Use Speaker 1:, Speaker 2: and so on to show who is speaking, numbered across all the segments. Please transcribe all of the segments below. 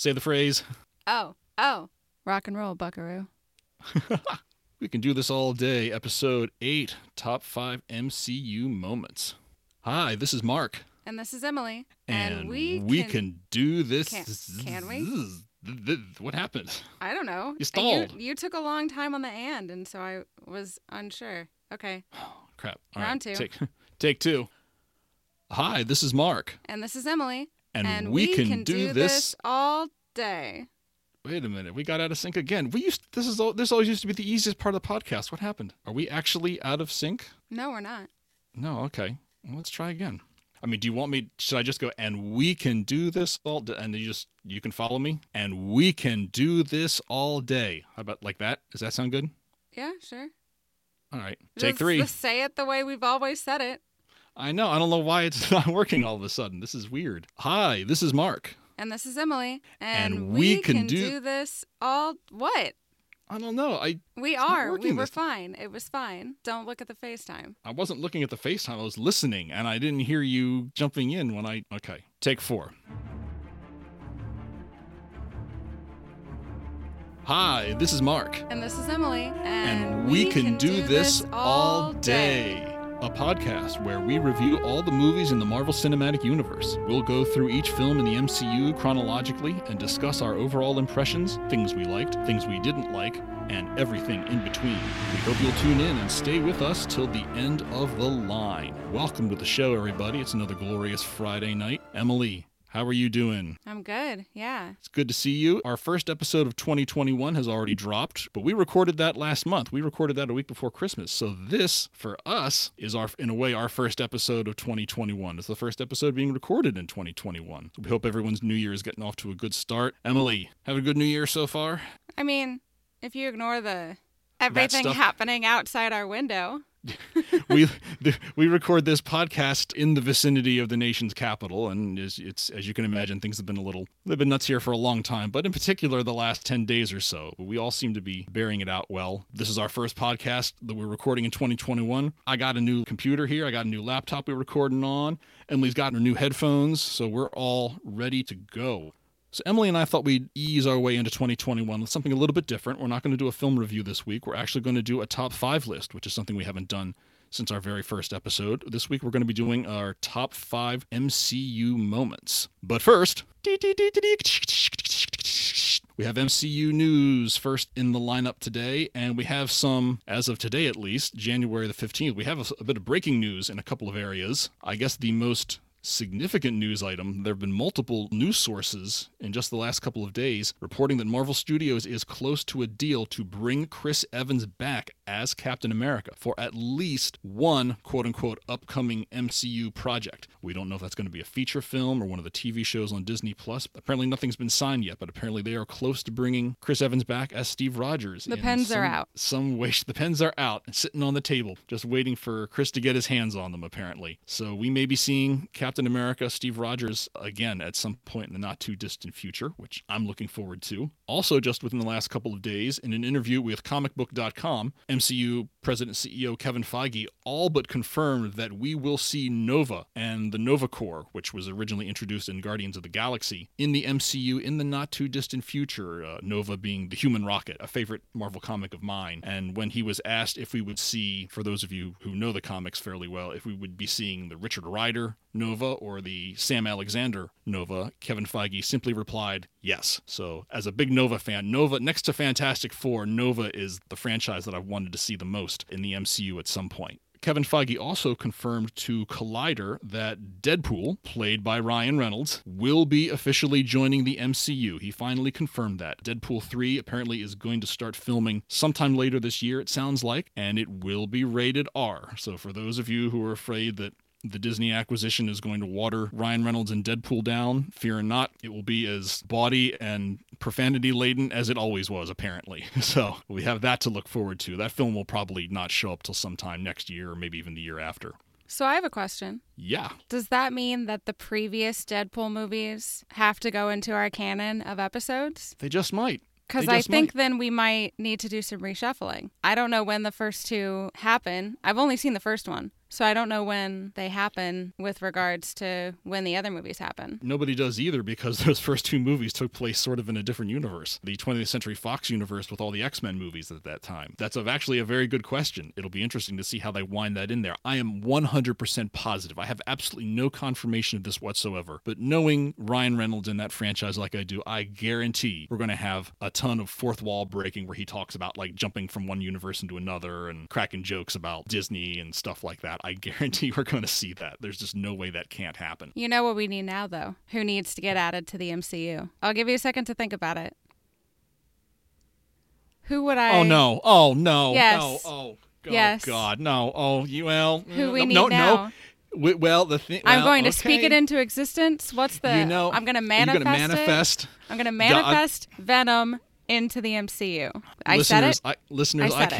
Speaker 1: Say the phrase.
Speaker 2: Oh, oh. Rock and roll, buckaroo.
Speaker 1: We can do this all day. Episode 8 Top 5 MCU Moments. Hi, this is Mark.
Speaker 2: And this is Emily.
Speaker 1: And,
Speaker 2: we,
Speaker 1: we
Speaker 2: can,
Speaker 1: can, do this.
Speaker 2: Can- can we?
Speaker 1: What happened?
Speaker 2: I don't know.
Speaker 1: You
Speaker 2: And
Speaker 1: stalled.
Speaker 2: You, took a long time on the and, and so I was unsure. Okay.
Speaker 1: Oh, crap. All
Speaker 2: Round
Speaker 1: right,
Speaker 2: two.
Speaker 1: Take, take two. Hi, this is Mark.
Speaker 2: And this is Emily.
Speaker 1: And, we, can, do, this.
Speaker 2: all day.
Speaker 1: Wait a minute. We got out of sync again. We used this is all this always used to be the easiest part of the podcast. What happened? Are we actually out of sync?
Speaker 2: No, we're not.
Speaker 1: No, okay. Well, let's try again. I mean, do you want me? Should I just go and we can do this all? d- And you just you can follow me, and we can do this all day. How about like that? Does that sound good?
Speaker 2: Yeah, sure.
Speaker 1: All right, take three.
Speaker 2: Just say it the way we've always said it.
Speaker 1: I know. I don't know why it's not working all of a sudden. This is weird. Hi, this is Mark.
Speaker 2: And this is Emily. And,
Speaker 1: And
Speaker 2: we,
Speaker 1: we can
Speaker 2: can,
Speaker 1: do-
Speaker 2: do... this all. What?
Speaker 1: I don't know. I
Speaker 2: We are. We were fine. It was fine. Don't look at the FaceTime.
Speaker 1: I wasn't looking at the FaceTime. I was listening, and I didn't hear you jumping in when I. Okay, take four. Hi, this is Mark.
Speaker 2: And this is Emily. And,
Speaker 1: and we, can, do, this all day. A podcast where we review all the movies in the Marvel Cinematic Universe. We'll go through each film in the MCU chronologically and discuss our overall impressions, things we liked, things we didn't like, and everything in between. We hope you'll tune in and stay with us till the end of the line. Welcome to the show, everybody. It's another glorious Friday night. Emily, how are you doing?
Speaker 2: I'm good. Yeah.
Speaker 1: It's good to see you. Our first episode of 2021 has already dropped, but we recorded that last month. We recorded that a week before Christmas. So this, for us, is our in a way our first episode of 2021. It's the first episode being recorded in 2021. We hope everyone's New Year is getting off to a good start. Emily, have a good New Year so far?
Speaker 2: I mean, if you ignore the everything happening outside our window,
Speaker 1: we we record this podcast in the vicinity of the nation's capital, and is, it's as you can imagine, things have been a little they've been nuts here for a long time. But in particular, the last ten days or so, we all seem to be bearing it out well. This is our first podcast that we're recording in 2021. I got a new computer here. I got a new laptop we're recording on. Emily's got her new headphones, so we're all ready to go. So Emily and I thought we'd ease our way into 2021 with something a little bit different. We're not going to do a film review this week. We're actually going to do a top five list, which is something we haven't done since our very first episode. This week we're going to be doing our top five MCU moments. But first, we have MCU news first in the lineup today, and we have some, as of today at least, January the 15th, we have a, a bit of breaking news in a couple of areas. I guess the most significant news item. There have been multiple news sources in just the last couple of days reporting that Marvel Studios is close to a deal to bring Chris Evans back as Captain America for at least one quote unquote upcoming MCU project. We don't know if that's going to be a feature film or one of the TV shows on Disney Plus. Apparently, nothing's been signed yet, but apparently they are close to bringing Chris Evans back as Steve Rogers.
Speaker 2: The pens are out.
Speaker 1: Some way, the pens are out sitting on the table, just waiting for Chris to get his hands on them, apparently. So we may be seeing Captain America, Steve Rogers again at some point in the not too distant future, which I'm looking forward to. Also, just within the last couple of days, in an interview with comicbook.com, MCU President CEO Kevin Feige all but confirmed that we will see Nova and the Nova Corps, which was originally introduced in Guardians of the Galaxy, in the MCU in the not too distant future. Uh, Nova being the human rocket, a favorite Marvel comic of mine. And when he was asked if we would see, for those of you who know the comics fairly well, if we would be seeing the Richard Rider Nova or the Sam Alexander Nova, Kevin Feige simply replied, yes. So, as a big Nova fan, Nova, next to Fantastic Four, Nova is the franchise that I've wanted to see the most in the MCU at some point. Kevin Feige also confirmed to Collider that Deadpool, played by Ryan Reynolds, will be officially joining the MCU. He finally confirmed that. Deadpool 3 apparently is going to start filming sometime later this year, it sounds like, and it will be rated R. So, for those of you who are afraid that the Disney acquisition is going to water Ryan Reynolds and Deadpool down. Fear not, it will be as bawdy and profanity laden as it always was, apparently. So we have that to look forward to. That film will probably not show up till sometime next year or maybe even the year after.
Speaker 2: So I have a question.
Speaker 1: Yeah.
Speaker 2: Does that mean that the previous Deadpool movies have to go into our canon of episodes?
Speaker 1: They just might.
Speaker 2: Because I think
Speaker 1: might.
Speaker 2: then we might need to do some reshuffling. I don't know when the first two happen. I've only seen the first one. So I don't know when they happen with regards to when the other movies happen.
Speaker 1: Nobody does either because those first two movies took place sort of in a different universe. The 20th Century Fox universe with all the X Men movies at that time. That's actually a very good question. It'll be interesting to see how they wind that in there. I am 100% positive. I have absolutely no confirmation of this whatsoever. But knowing Ryan Reynolds in that franchise like I do, I guarantee we're going to have a ton of fourth wall breaking where he talks about like jumping from one universe into another and cracking jokes about Disney and stuff like that. I guarantee we're going to see that. There's just no way that can't happen.
Speaker 2: You know what we need now, though? Who needs to get added to the MCU? I'll give you a second to think about it. Who would I?
Speaker 1: Oh no! Oh no!
Speaker 2: Yes.
Speaker 1: No! Oh. God,
Speaker 2: Yes.
Speaker 1: God, no! Oh, you well.
Speaker 2: Who we
Speaker 1: no,
Speaker 2: need
Speaker 1: no,
Speaker 2: now?
Speaker 1: no. We- Well, the thing.
Speaker 2: I'm
Speaker 1: well,
Speaker 2: going to speak it into existence. What's the?
Speaker 1: You know,
Speaker 2: I'm going to
Speaker 1: you're
Speaker 2: manifest.
Speaker 1: gonna
Speaker 2: it.
Speaker 1: manifest.
Speaker 2: I'm going to manifest Venom into the MCU. I
Speaker 1: listeners,
Speaker 2: said it.
Speaker 1: I, listeners,
Speaker 2: I
Speaker 1: I,
Speaker 2: said it.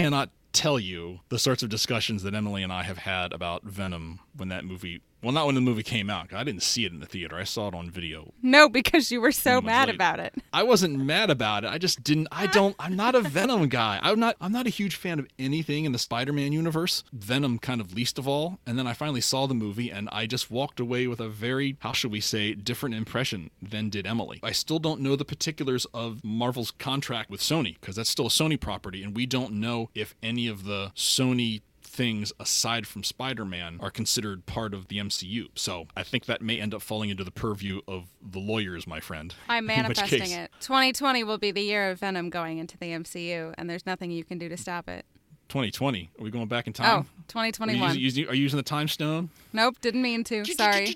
Speaker 1: Tell you the sorts of discussions that Emily and I have had about Venom when that movie. Well, not when the movie came out. I didn't see it in the theater. I saw it on video.
Speaker 2: No, because you were so mad
Speaker 1: later.
Speaker 2: about it.
Speaker 1: I wasn't mad about it. I just didn't. I don't. I'm not a Venom guy. I'm not. I'm not a huge fan of anything in the Spider-Man universe. Venom, kind of least of all. And then I finally saw the movie, and I just walked away with a very, how should we say, different impression than did Emily. I still don't know the particulars of Marvel's contract with Sony because that's still a Sony property, and we don't know if any of the Sony things aside from Spider-Man are considered part of the MCU. So I think that may end up falling into the purview of the lawyers, my friend.
Speaker 2: I'm manifesting
Speaker 1: case-
Speaker 2: it. 2020 will be the year of Venom going into the MCU, and there's nothing you can do to stop it.
Speaker 1: 2020. Are we going back in
Speaker 2: Oh,
Speaker 1: time? Are you
Speaker 2: 2021.
Speaker 1: using, are you using the time stone?
Speaker 2: Nope, didn't mean to. Sorry.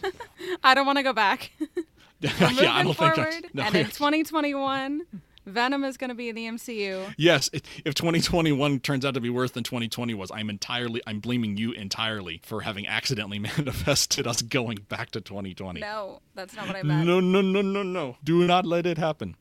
Speaker 2: I don't want to go back.
Speaker 1: yeah, I don't
Speaker 2: forward,
Speaker 1: think. No,
Speaker 2: and in 2021, Venom is going to be in the MCU.
Speaker 1: yes, if if 2021 turns out to be worse than 2020 was, I'm entirely, I'm blaming you entirely for having accidentally manifested us going back to 2020.
Speaker 2: No, that's not what I meant.
Speaker 1: No, no, no, no, no. Do not let it happen.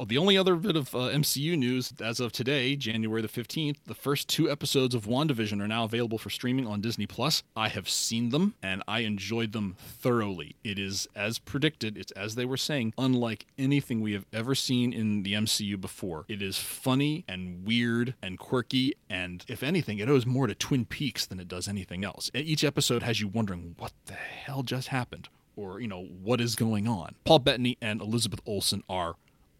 Speaker 1: The only other bit of uh, MCU news as of today, January the 15th, the first two episodes of WandaVision are now available for streaming on Disney Plus. I have seen them and I enjoyed them thoroughly. It is as predicted, it's as they were saying, unlike anything we have ever seen in the MCU before. It is funny and weird and quirky, and if anything, it owes more to Twin Peaks than it does anything else. Each episode has you wondering, what the hell just happened? Or, you know, what is going on? Paul Bettany and Elizabeth Olsen are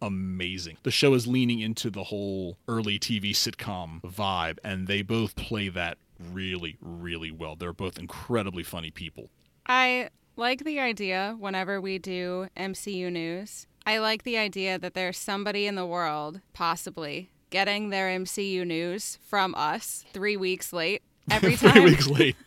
Speaker 1: amazing. The show is leaning into the whole early TV sitcom vibe, and they both play that really, really well. They're both incredibly funny people.
Speaker 2: I like the idea whenever we do MCU news. I like the idea that there's somebody in the world, possibly, getting their MCU news from us three weeks late every time.
Speaker 1: Three weeks late.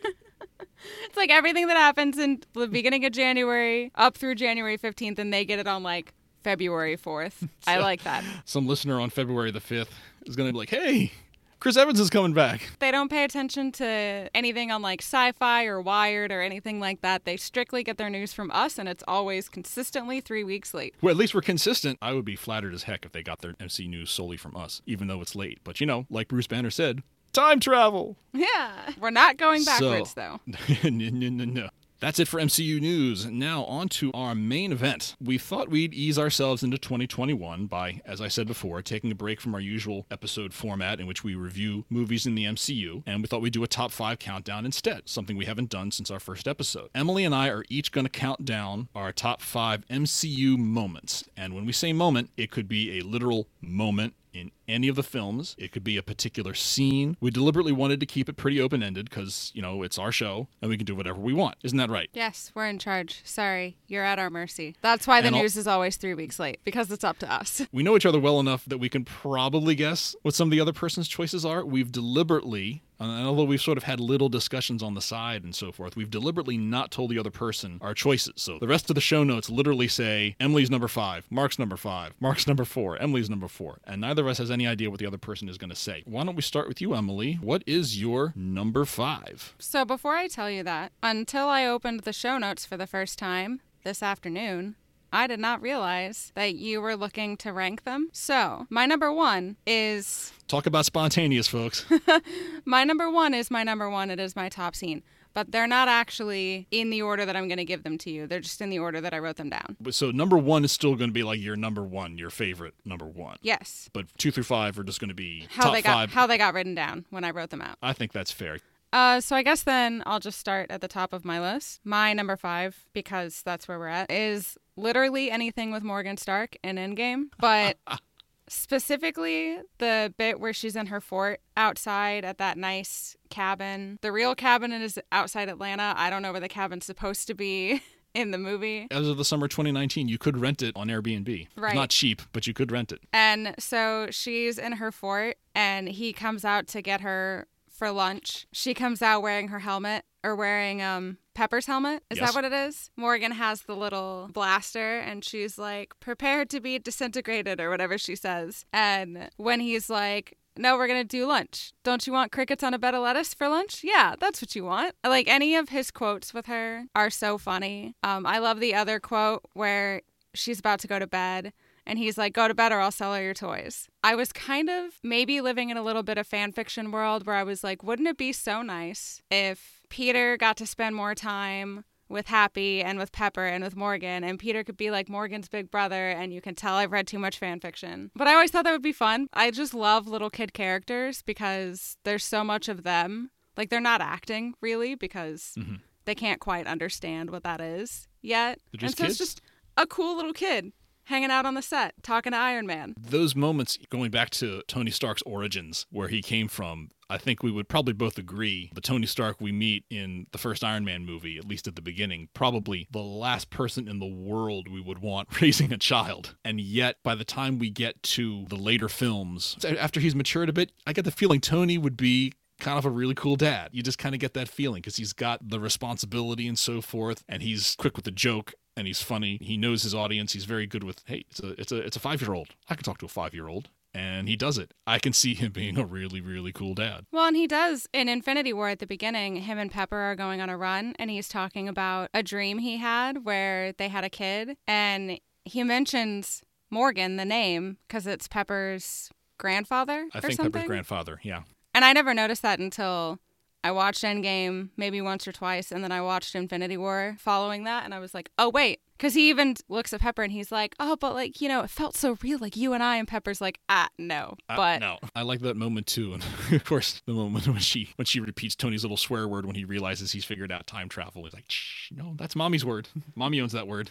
Speaker 2: It's like everything that happens in the beginning of January up through January 15th, and they get it on like February 4th. I like that.
Speaker 1: Some listener on February the 5th is going to be like, hey, Chris Evans is coming back.
Speaker 2: They don't pay attention to anything on like sci fi or Wired or anything like that. They strictly get their news from us, and it's always consistently three weeks late.
Speaker 1: Well, at least we're consistent. I would be flattered as heck if they got their MC news solely from us, even though it's late. But you know, like Bruce Banner said, time travel.
Speaker 2: Yeah. We're not going backwards,
Speaker 1: So-
Speaker 2: though.
Speaker 1: no, no, no, no. That's it for MCU news. Now, on to our main event. We thought we'd ease ourselves into 2021 by, as I said before, taking a break from our usual episode format in which we review movies in the MCU, and we thought we'd do a top five countdown instead, something we haven't done since our first episode. Emily and I are each going to count down our top five MCU moments. And when we say moment, it could be a literal moment in any of the films. It could be a particular scene. We deliberately wanted to keep it pretty open ended because, you know, it's our show and we can do whatever we want. Isn't that right?
Speaker 2: Yes, we're in charge. Sorry, you're at our mercy. That's why the
Speaker 1: And
Speaker 2: news is always three weeks late, because it's up to us.
Speaker 1: We know each other well enough that we can probably guess what some of the other person's choices are. We've deliberately, and although we've sort of had little discussions on the side and so forth, we've deliberately not told the other person our choices. So the rest of the show notes literally say Emily's number five, Mark's number five, Mark's number four, Emily's number four, and neither of us has any idea what the other person is going to say. Why don't we start with you, Emily? What is your number five?
Speaker 2: So before I tell you that, until I opened the show notes for the first time this afternoon, I did not realize that you were looking to rank them. So, my number one is
Speaker 1: Talk about spontaneous, folks.
Speaker 2: my number one is my number one. It is my top scene. But they're not actually in the order that I'm going to give them to you. They're just in the order that I wrote them down.
Speaker 1: So number one is still going to be like your number one, your favorite number one.
Speaker 2: Yes.
Speaker 1: But two through five are just going to be
Speaker 2: How
Speaker 1: top
Speaker 2: they got
Speaker 1: five.
Speaker 2: how they got written down when I wrote them out.
Speaker 1: I think that's fair.
Speaker 2: Uh, so I guess then I'll just start at the top of my list. My number five, because that's where we're at, is literally anything with Morgan Stark in Endgame, but specifically the bit where she's in her fort outside at that nice cabin. The real cabin is outside Atlanta. I don't know where the cabin's supposed to be. In the movie.
Speaker 1: As of the summer 2019, you could rent it on Airbnb.
Speaker 2: Right.
Speaker 1: It's not cheap, but you could rent it.
Speaker 2: And so she's in her fort, and he comes out to get her for lunch. She comes out wearing her helmet or wearing um Pepper's helmet. Is
Speaker 1: Yes.
Speaker 2: that what it is? Morgan has the little blaster and she's like, prepare to be disintegrated or whatever she says. And when he's like, no, we're going to do lunch. Don't you want crickets on a bed of lettuce for lunch? Yeah, that's what you want. Like any of his quotes with her are so funny. Um, I love the other quote where she's about to go to bed and he's like, go to bed or I'll sell all your toys. I was kind of maybe living in a little bit of fan fiction world where I was like, wouldn't it be so nice if Peter got to spend more time with Happy and with Pepper and with Morgan, and Peter could be like Morgan's big brother, and you can tell I've read too much fan fiction. But I always thought that would be fun. I just love little kid characters because there's so much of them. Like they're not acting really because
Speaker 1: Mhm.
Speaker 2: they can't quite understand what that is yet. And so
Speaker 1: kids?
Speaker 2: it's just a cool little kid hanging out on the set talking to Iron Man.
Speaker 1: Those moments, going back to Tony Stark's origins, where he came from, I think we would probably both agree the Tony Stark we meet in the first Iron Man movie, at least at the beginning, probably the last person in the world we would want raising a child. And yet, by the time we get to the later films, after he's matured a bit, I get the feeling Tony would be kind of a really cool dad. You just kind of get that feeling because he's got the responsibility and so forth, and he's quick with the joke and he's funny. He knows his audience. He's very good with, hey, it's a it's a it's a five year old. I can talk to a five year old. And he does it. I can see him being a really, really cool dad.
Speaker 2: Well, and he does in Infinity War at the beginning. Him and Pepper are going on a run, and he's talking about a dream he had where they had a kid, and he mentions Morgan, the name, because it's Pepper's grandfather
Speaker 1: I think
Speaker 2: something.
Speaker 1: Pepper's grandfather. Yeah.
Speaker 2: And I never noticed that until I watched Endgame maybe once or twice, and then I watched Infinity War following that, and I was like, oh, wait. Because he even looks at Pepper and he's like, oh, but like, you know, it felt so real, like you and I. And Pepper's like, ah, no.
Speaker 1: Uh,
Speaker 2: But
Speaker 1: no, I like that moment too, and of course the moment when she when she repeats Tony's little swear word when he realizes he's figured out time travel. He's like, Shh, no, that's mommy's word. Mommy owns that word.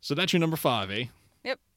Speaker 1: So that's your number five, eh?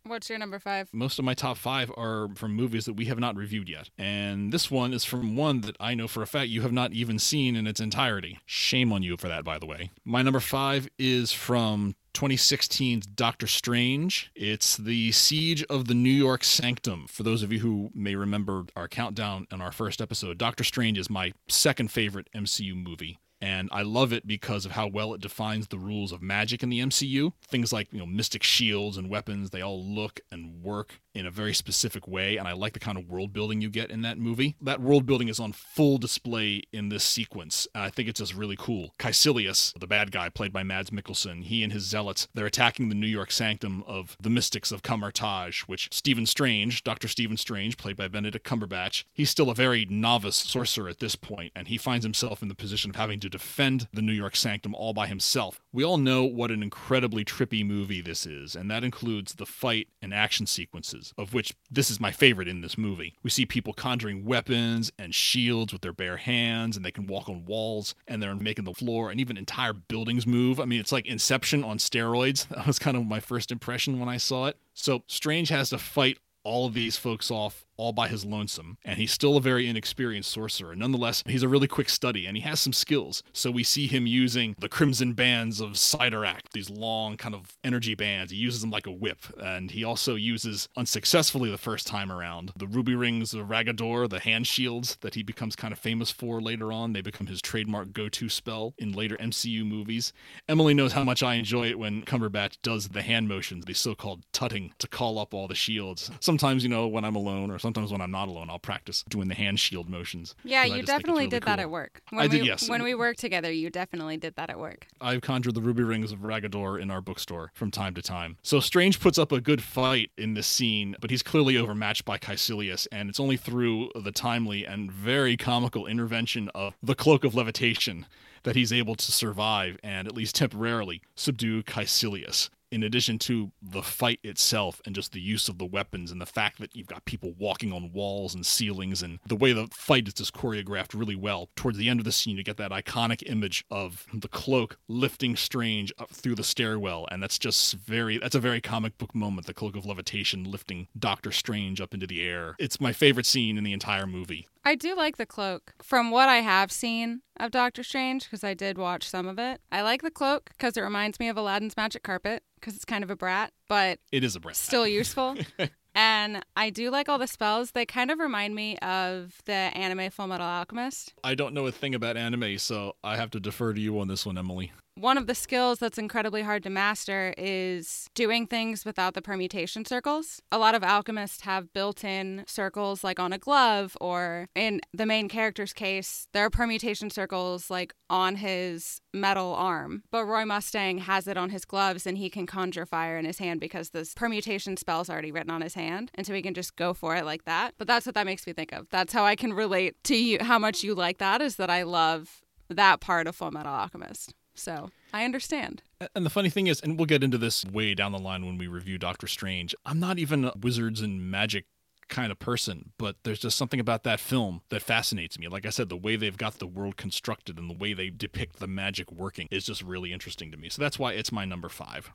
Speaker 2: What's your number five?
Speaker 1: Most of my top five are from movies that we have not reviewed yet. And this one is from one that I know for a fact you have not even seen in its entirety. Shame on you for that, by the way. My number five is from 2016's Doctor Strange. It's the Siege of the New York Sanctum. For those of you who may remember our countdown in our first episode, Doctor Strange is my second favorite MCU movie. And I love it because of how well it defines the rules of magic in the MCU. Things like, you know, mystic shields and weapons, they all look and work in a very specific way. And I like the kind of world building you get in that movie. That world building is on full display in this sequence. I think it's just really cool. Kaecilius, the bad guy played by Mads Mikkelsen, he and his zealots, they're attacking the New York sanctum of the mystics of Kamar-Taj, which Stephen Strange, Dr. Stephen Strange, played by Benedict Cumberbatch, he's still a very novice sorcerer at this point, and he finds himself in the position of having to defend the New York sanctum all by himself. We all know what an incredibly trippy movie this is, and that includes the fight and action sequences, of which this is my favorite in this movie. We see people conjuring weapons and shields with their bare hands, and they can walk on walls, and they're making the floor and even entire buildings move. I mean, it's like Inception on steroids. That was kind of my first impression when I saw it. So Strange has to fight all of these folks off all by his lonesome, and he's still a very inexperienced sorcerer. Nonetheless, he's a really quick study and he has some skills. So we see him using the crimson bands of Cyttorak, these long kind of energy bands. He uses them like a whip, and he also uses unsuccessfully the first time around the ruby rings of Raggadorr, the hand shields that he becomes kind of famous for later on. They become his trademark go-to spell in later MCU movies. Emily knows how much I enjoy it when Cumberbatch does the hand motions, the so-called tutting, to call up all the shields. Sometimes, you know, when I'm alone or sometimes when I'm not alone, I'll practice doing the hand shield motions.
Speaker 2: Yeah, you
Speaker 1: just think it's
Speaker 2: definitely
Speaker 1: really
Speaker 2: did that at work.
Speaker 1: I
Speaker 2: When
Speaker 1: did,
Speaker 2: we,
Speaker 1: yes.
Speaker 2: When we worked together, you definitely did that at work.
Speaker 1: I've conjured the ruby rings of Raggadorr in our bookstore from time to time. So Strange puts up a good fight in this scene, but he's clearly overmatched by Kaecilius, and it's only through the timely and very comical intervention of the Cloak of Levitation that he's able to survive and, at least temporarily, subdue Kaecilius. In addition to the fight itself and just the use of the weapons and the fact that you've got people walking on walls and ceilings and the way the fight is just choreographed really well. Towards the end of the scene, you get that iconic image of the cloak lifting Strange up through the stairwell, and that's just very that's a very comic book moment. The cloak of levitation lifting Doctor Strange up into the air. It's my favorite scene in the entire movie.
Speaker 2: I do like the cloak. From what I have seen of Doctor Strange, because I did watch some of it, I like the cloak because it reminds me of Aladdin's magic carpet because it's kind of a brat, but
Speaker 1: It is a brat.
Speaker 2: still useful. and I do like all the spells. They kind of remind me of the anime Full Metal Alchemist.
Speaker 1: I don't know a thing about anime, so I have to defer to you on this one, Emily.
Speaker 2: One of the skills that's incredibly hard to master is doing things without the permutation circles. A lot of alchemists have built in circles like on a glove, or in the main character's case, there are permutation circles like on his metal arm. But Roy Mustang has it on his gloves and he can conjure fire in his hand because this permutation spell's already written on his hand. And so he can just go for it like that. But that's what that makes me think of. That's how I can relate to you, how much you like that, is that I love that part of Full Metal Alchemist. So I understand.
Speaker 1: And the funny thing is, and we'll get into this way down the line when we review Doctor Strange, I'm not even a wizards and magic kind of person, but there's just something about that film that fascinates me. Like I said, the way they've got the world constructed and the way they depict the magic working is just really interesting to me. So that's why it's my number five.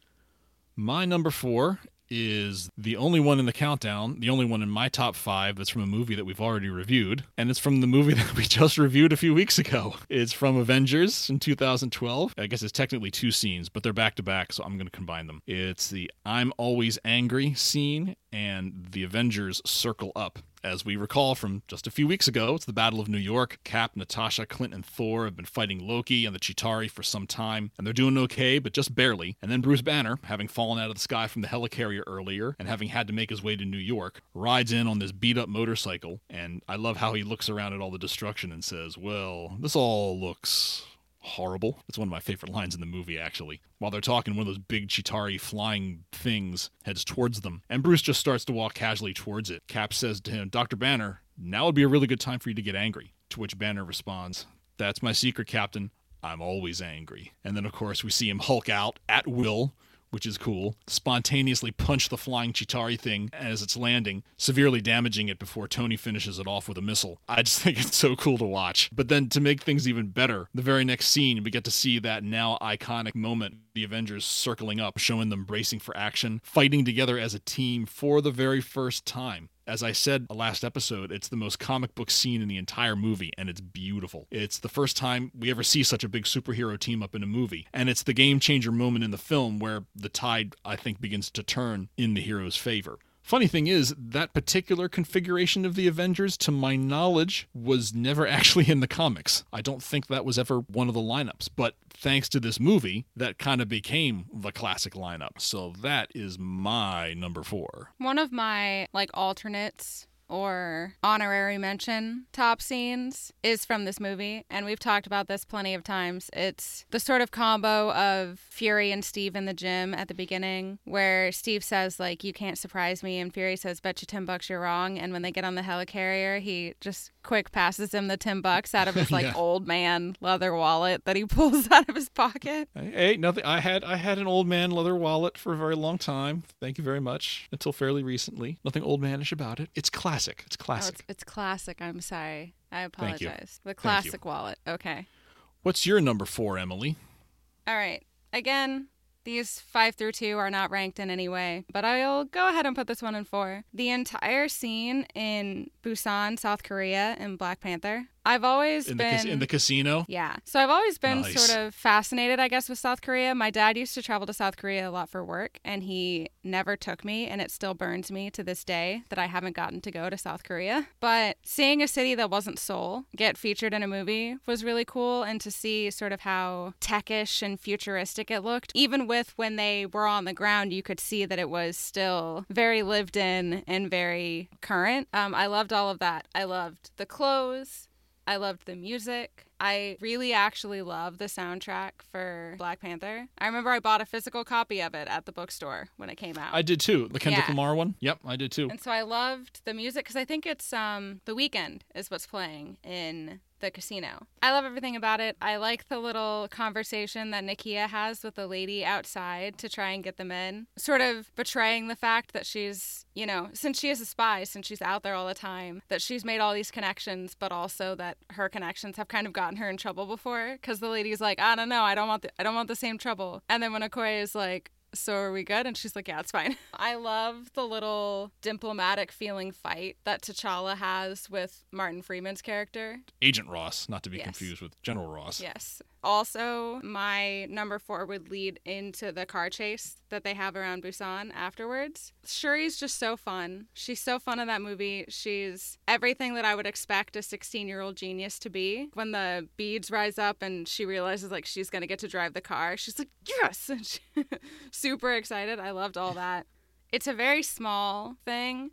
Speaker 1: My number four is the only one in the countdown, the only one in my top five that's from a movie that we've already reviewed. And it's from the movie that we just reviewed a few weeks ago. It's from Avengers in 2012. I guess it's technically two scenes, but they're back to back, so I'm going to combine them. It's the I'm Always Angry scene and the Avengers Circle Up. As we recall from just a few weeks ago, it's the Battle of New York. Cap, Natasha, Clint, and Thor have been fighting Loki and the Chitauri for some time, and they're doing okay, but just barely. And then Bruce Banner, having fallen out of the sky from the helicarrier earlier and having had to make his way to New York, rides in on this beat up motorcycle. And I love how he looks around at all the destruction and says, Well, this all looks horrible. It's one of my favorite lines in the movie, actually. While they're talking, one of those big Chitauri flying things heads towards them, and Bruce just starts to walk casually towards it. Cap says to him, Dr. Banner, now would be a really good time for you to get angry. To which Banner responds, That's my secret, Captain. I'm always angry. And then, of course, we see him Hulk out at will, which is cool, spontaneously punch the flying Chitauri thing as it's landing, severely damaging it before Tony finishes it off with a missile. I just think it's so cool to watch. But then to make things even better, the very next scene, we get to see that now iconic moment the Avengers circling up, showing them bracing for action, fighting together as a team for the very first time. As I said last episode, it's the most comic book scene in the entire movie, and it's beautiful. It's the first time we ever see such a big superhero team up in a movie, and it's the game changer moment in the film where the tide, I think, begins to turn in the hero's favor. Funny thing is, that particular configuration of the Avengers, to my knowledge, was never actually in the comics. I don't think that was ever one of the lineups, but thanks to this movie, that kind of became the classic lineup. So that is my number four.
Speaker 2: One of my like alternates or honorary mention top scenes is from this movie, and we've talked about this plenty of times. It's the sort of combo of Fury and Steve in the gym at the beginning, where Steve says, like, you can't surprise me, and Fury says, bet you 10 bucks you're wrong. And when they get on the helicarrier, he just quick passes him the 10 bucks out of his like
Speaker 1: Yeah.
Speaker 2: old man leather wallet that he pulls out of his pocket.
Speaker 1: Hey, nothing. I had I had an old man leather wallet for a very long time. Thank you very much. Until fairly recently, nothing old manish about it. It's classic. It's
Speaker 2: Oh,
Speaker 1: classic.
Speaker 2: it's, it's classic. I'm sorry. I apologize. The classic wallet. Okay.
Speaker 1: What's your number four, Emily?
Speaker 2: All right. Again, these five through two are not ranked in any way, but I'll go ahead and put this one in four. The entire scene in Busan, South Korea, in Black Panther. I've always
Speaker 1: In the
Speaker 2: been
Speaker 1: cas- in the casino.
Speaker 2: yeah. So I've always been
Speaker 1: Nice.
Speaker 2: sort of fascinated, I guess, with South Korea. My dad used to travel to South Korea a lot for work, and he never took me, and it still burns me to this day that I haven't gotten to go to South Korea. But seeing a city that wasn't Seoul get featured in a movie was really cool, and to see sort of how techish and futuristic it looked. Even with when they were on the ground, you could see that it was still very lived in and very current. Um, I loved all of that. I loved the clothes. I loved the music. I really actually love the soundtrack for Black Panther. I remember I bought a physical copy of it at the bookstore when it came out.
Speaker 1: I did too. The Kendrick
Speaker 2: Yeah.
Speaker 1: Lamar one. Yep, I did too.
Speaker 2: and so I loved the music because I think it's um the Weeknd is what's playing in the casino. I love everything about it. I like the little conversation that Nakia has with the lady outside to try and get them in, sort of betraying the fact that she's, you know, since she is a spy, since she's out there all the time, that she's made all these connections, but also that her connections have kind of gotten her in trouble before. Because the lady's like, I don't know, I don't want the, I don't want the same trouble. And then when Okoye is like, so are we good? And she's like, yeah, it's fine. I love the little diplomatic feeling fight that T'Challa has with Martin Freeman's character.
Speaker 1: Agent Ross, not to be
Speaker 2: Yes.
Speaker 1: confused with General Ross.
Speaker 2: Yes. Also, my number four would lead into the car chase that they have around Busan afterwards. Shuri's just so fun. She's so fun in that movie. She's everything that I would expect a 16 year old genius to be. When the beads rise up and she realizes like she's going to get to drive the car, she's like, yes! Super excited. I loved all that. It's a very small thing,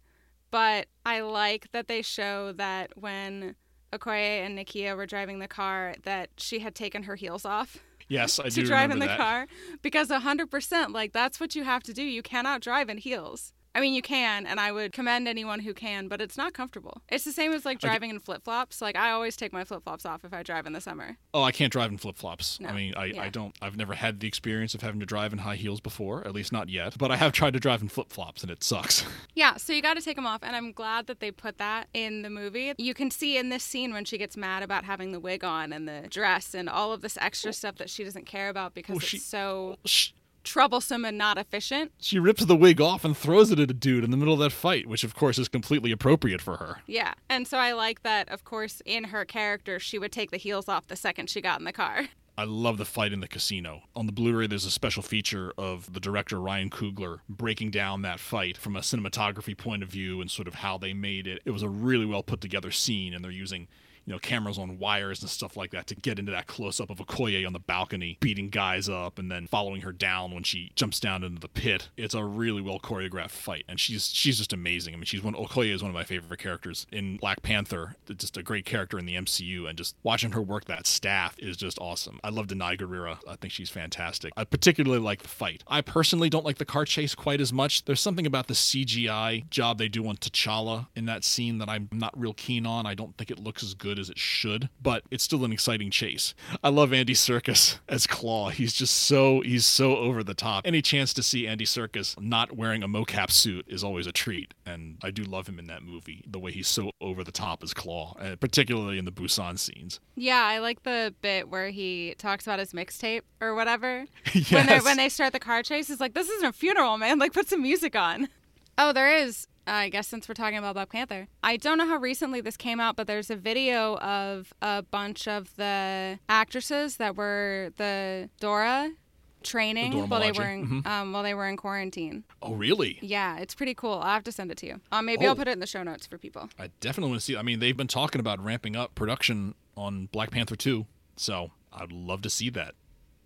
Speaker 2: but I like that they show that when Okoye and Nakia were driving the car that she had taken her heels off
Speaker 1: Yes, I
Speaker 2: to
Speaker 1: do
Speaker 2: drive in the
Speaker 1: that.
Speaker 2: car because 100% like that's what you have to do. You cannot drive in heels. I mean, you can, and I would commend anyone who can, but it's not comfortable. It's the same as like driving in flip flops. Like, I always take my flip flops off if I drive in the summer.
Speaker 1: Oh, I can't drive in flip flops.
Speaker 2: No.
Speaker 1: I mean, I,
Speaker 2: Yeah.
Speaker 1: I don't. I've never had the experience of having to drive in high heels before, at least not yet. But I have tried to drive in flip flops, and it sucks.
Speaker 2: Yeah, so you got to take them off, and I'm glad that they put that in the movie. You can see in this scene when she gets mad about having the wig on and the dress and all of this extra stuff that she doesn't care about because
Speaker 1: Well,
Speaker 2: it's
Speaker 1: she-
Speaker 2: so
Speaker 1: Sh-
Speaker 2: troublesome and not efficient.
Speaker 1: She rips the wig off and throws it at a dude in the middle of that fight, which of course is completely appropriate for her.
Speaker 2: Yeah, and so I like that. Of course, in her character, she would take the heels off the second she got in the car.
Speaker 1: I love the fight in the casino. On the Blu ray, there's a special feature of the director Ryan Coogler breaking down that fight from a cinematography point of view and sort of how they made it. It was a really well put together scene, and they're using you know, cameras on wires and stuff like that to get into that close up of Okoye on the balcony, beating guys up and then following her down when she jumps down into the pit. It's a really well choreographed fight, and she's she's just amazing. I mean, she's one Okoye is one of my favorite characters in Black Panther. Just a great character in the MCU, and just watching her work that staff is just awesome. I love Danai Gurira. I think she's fantastic. I particularly like the fight. I personally don't like the car chase quite as much. There's something about the CGI job they do on T'Challa in that scene that I'm not real keen on. I don't think it looks as good as it should, but it's still an exciting chase. I love Andy Serkis as Klaue. He's just so he's so over the top. Any chance to see Andy Serkis not wearing a mocap suit is always a treat, and I do love him in that movie. The way he's so over the top as Klaue, uh, particularly in the Busan scenes.
Speaker 2: Yeah, I like the bit where he talks about his mixtape or whatever.
Speaker 1: yes.
Speaker 2: When they when they start the car chase, it's like this isn't a funeral, man. Like put some music on. Oh, there is. I guess since we're talking about Black Panther, I don't know how recently this came out, but there's a video of a bunch of the actresses that were the Dora training
Speaker 1: Dora
Speaker 2: while they were in,
Speaker 1: Mhm.
Speaker 2: um, while they were in quarantine.
Speaker 1: oh, really?
Speaker 2: Yeah, it's pretty cool. I'll have to send it to you. Uh, maybe
Speaker 1: Oh.
Speaker 2: I'll put it in the show notes for people.
Speaker 1: I definitely want to see. I mean, they've been talking about ramping up production on Black Panther 2, so I'd love to see that.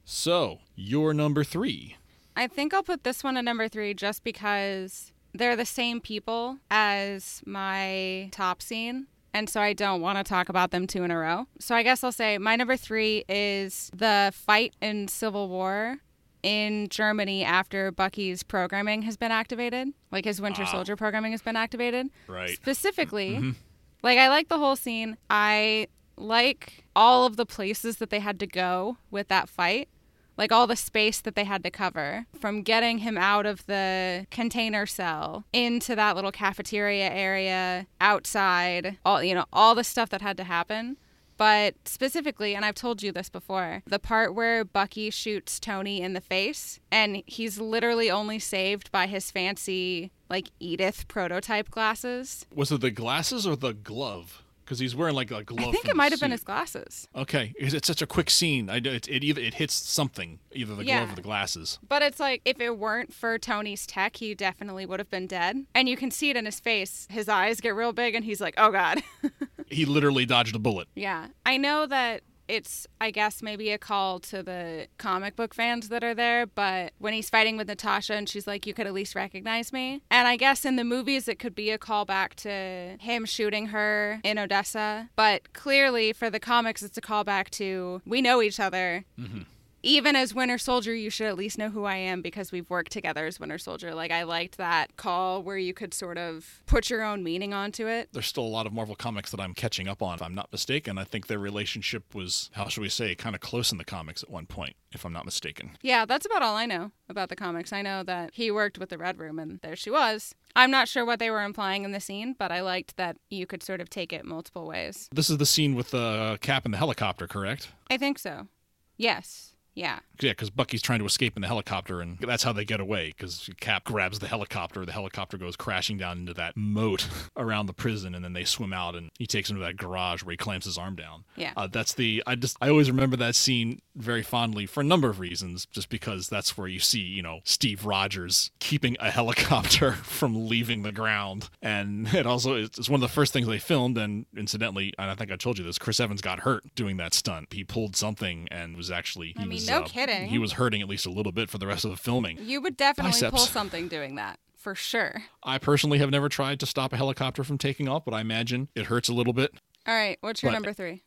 Speaker 1: So, your number three.
Speaker 2: I think I'll put this one at number three just because they're the same people as my top scene. And so I don't want to talk about them two in a row. So I guess I'll say my number three is the fight in Civil War in Germany after Bucky's programming has been activated. Like his Winter
Speaker 1: Ah.
Speaker 2: Soldier programming has been activated.
Speaker 1: Right.
Speaker 2: Specifically,
Speaker 1: Mhm.
Speaker 2: like I like the whole scene. I like all of the places that they had to go with that fight. Like all the space that they had to cover from getting him out of the container cell into that little cafeteria area outside, all you know, all the stuff that had to happen. But specifically, and I've told you this before, the part where Bucky shoots Tony in the face and he's literally only saved by his fancy, like Edith prototype glasses.
Speaker 1: Was it the glasses or the glove? Because he's wearing like a glove.
Speaker 2: I think it might have been his glasses.
Speaker 1: Okay, it's, it's such a quick scene. I, it, it either it hits something, either the
Speaker 2: Yeah.
Speaker 1: glove or the glasses.
Speaker 2: But it's like if it weren't for Tony's tech, he definitely would have been dead. And you can see it in his face. His eyes get real big and he's like, "Oh god."
Speaker 1: He literally dodged a bullet.
Speaker 2: yeah. I know that it's I guess maybe a call to the comic book fans that are there, but when he's fighting with Natasha and she's like, You could at least recognize me. And I guess in the movies it could be a callback to him shooting her in Odessa. But clearly for the comics it's a callback to we know each other.
Speaker 1: Mm-hmm.
Speaker 2: Even as Winter Soldier, you should at least know who I am because we've worked together as Winter Soldier. Like, I liked that call where you could sort of put your own meaning onto it.
Speaker 1: There's still a lot of Marvel comics that I'm catching up on, if I'm not mistaken. I think their relationship was, how should we say, kind of close in the comics at one point, if I'm not mistaken.
Speaker 2: Yeah, that's about all I know about the comics. I know that he worked with the Red Room, and there she was. I'm not sure what they were implying in the scene, but I liked that you could sort of take it multiple ways.
Speaker 1: This is the scene with the cap in the helicopter, correct?
Speaker 2: I think so. Yes. Yeah.
Speaker 1: Yeah, because Bucky's trying to escape in the helicopter, and that's how they get away. Because Cap grabs the helicopter, the helicopter goes crashing down into that moat around the prison, and then they swim out, and he takes him to that garage where he clamps his arm down.
Speaker 2: Yeah.
Speaker 1: Uh, that's the I just I always remember that scene very fondly for a number of reasons. Just because that's where you see you know Steve Rogers keeping a helicopter from leaving the ground, and it also it's one of the first things they filmed. And incidentally, and I think I told you this, Chris Evans got hurt doing that stunt. He pulled something and was actually he
Speaker 2: I mean,
Speaker 1: was,
Speaker 2: no
Speaker 1: uh,
Speaker 2: kidding.
Speaker 1: He was hurting at least a little bit for the rest of the filming.
Speaker 2: You would definitely
Speaker 1: Biceps.
Speaker 2: pull something doing that, for sure.
Speaker 1: I personally have never tried to stop a helicopter from taking off, but I imagine it hurts a little bit.
Speaker 2: All right, what's your
Speaker 1: But-
Speaker 2: number three?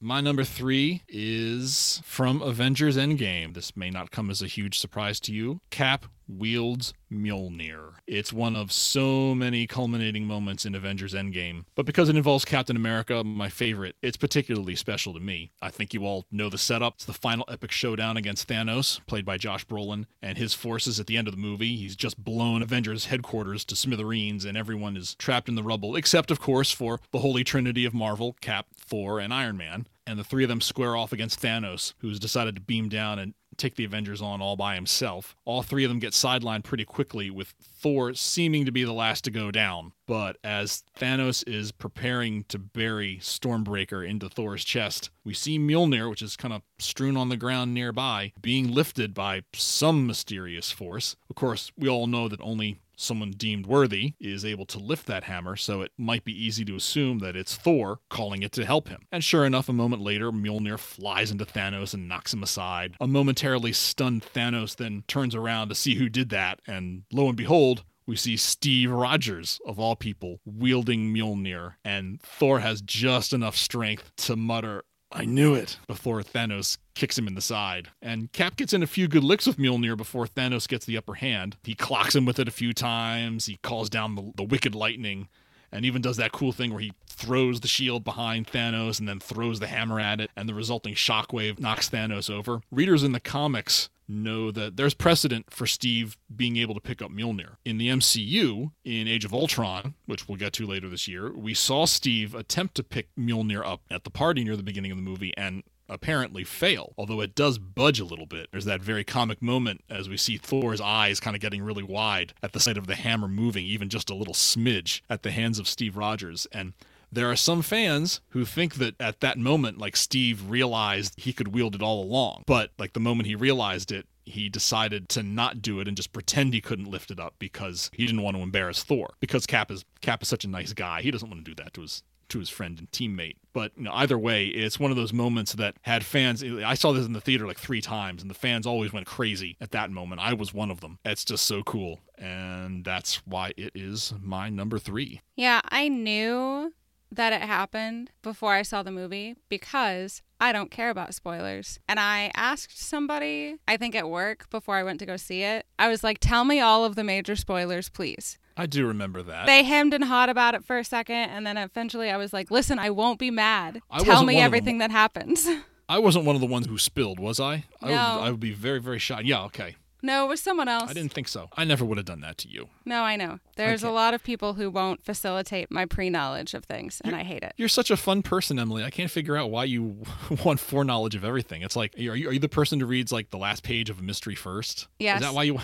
Speaker 1: My number three is from Avengers Endgame. This may not come as a huge surprise to you. Cap wields Mjolnir. It's one of so many culminating moments in Avengers Endgame, but because it involves Captain America, my favorite, it's particularly special to me. I think you all know the setup. It's the final epic showdown against Thanos, played by Josh Brolin, and his forces at the end of the movie. He's just blown Avengers headquarters to smithereens, and everyone is trapped in the rubble, except, of course, for the Holy Trinity of Marvel Cap, Thor, and Iron Man. And the three of them square off against Thanos, who's decided to beam down and take the Avengers on all by himself. All three of them get sidelined pretty quickly, with Thor seeming to be the last to go down. But as Thanos is preparing to bury Stormbreaker into Thor's chest, we see Mjolnir, which is kind of strewn on the ground nearby, being lifted by some mysterious force. Of course, we all know that only someone deemed worthy is able to lift that hammer, so it might be easy to assume that it's Thor calling it to help him. And sure enough, a moment later, Mjolnir flies into Thanos and knocks him aside. A momentarily stunned Thanos then turns around to see who did that, and lo and behold, we see Steve Rogers, of all people, wielding Mjolnir, and Thor has just enough strength to mutter, I knew it, before Thanos kicks him in the side. And Cap gets in a few good licks with Mjolnir before Thanos gets the upper hand. He clocks him with it a few times, he calls down the, the wicked lightning, and even does that cool thing where he throws the shield behind Thanos and then throws the hammer at it, and the resulting shockwave knocks Thanos over. Readers in the comics know that there's precedent for Steve being able to pick up Mjolnir. In the MCU, in Age of Ultron, which we'll get to later this year, we saw Steve attempt to pick Mjolnir up at the party near the beginning of the movie and apparently fail, although it does budge a little bit. There's that very comic moment as we see Thor's eyes kind of getting really wide at the sight of the hammer moving even just a little smidge at the hands of Steve Rogers. And there are some fans who think that at that moment, like Steve realized he could wield it all along. But like the moment he realized it, he decided to not do it and just pretend he couldn't lift it up because he didn't want to embarrass Thor. Because Cap is Cap is such a nice guy, he doesn't want to do that to his to his friend and teammate. But you know, either way, it's one of those moments that had fans. I saw this in the theater like three times, and the fans always went crazy at that moment. I was one of them. It's just so cool, and that's why it is my number three.
Speaker 2: Yeah, I knew that it happened before I saw the movie because I don't care about spoilers. And I asked somebody, I think at work, before I went to go see it, I was like, tell me all of the major spoilers, please.
Speaker 1: I do remember that.
Speaker 2: They hemmed and hawed about it for a second, and then eventually I was like, listen, I won't be mad.
Speaker 1: I
Speaker 2: Tell me everything that happens.
Speaker 1: I wasn't one of the ones who spilled, was I? I,
Speaker 2: No.
Speaker 1: would, I would be very, very shy. Yeah, okay.
Speaker 2: no, it was someone else.
Speaker 1: I didn't think so. I never would have done that to you.
Speaker 2: No, I know. There's a lot of people who won't facilitate my pre knowledge of things, and I hate it.
Speaker 1: You're such a fun person, Emily. I can't figure out why you want foreknowledge of everything. It's like, are you, are you the person who reads like the last page of a mystery first?
Speaker 2: Yes.
Speaker 1: Is that why you?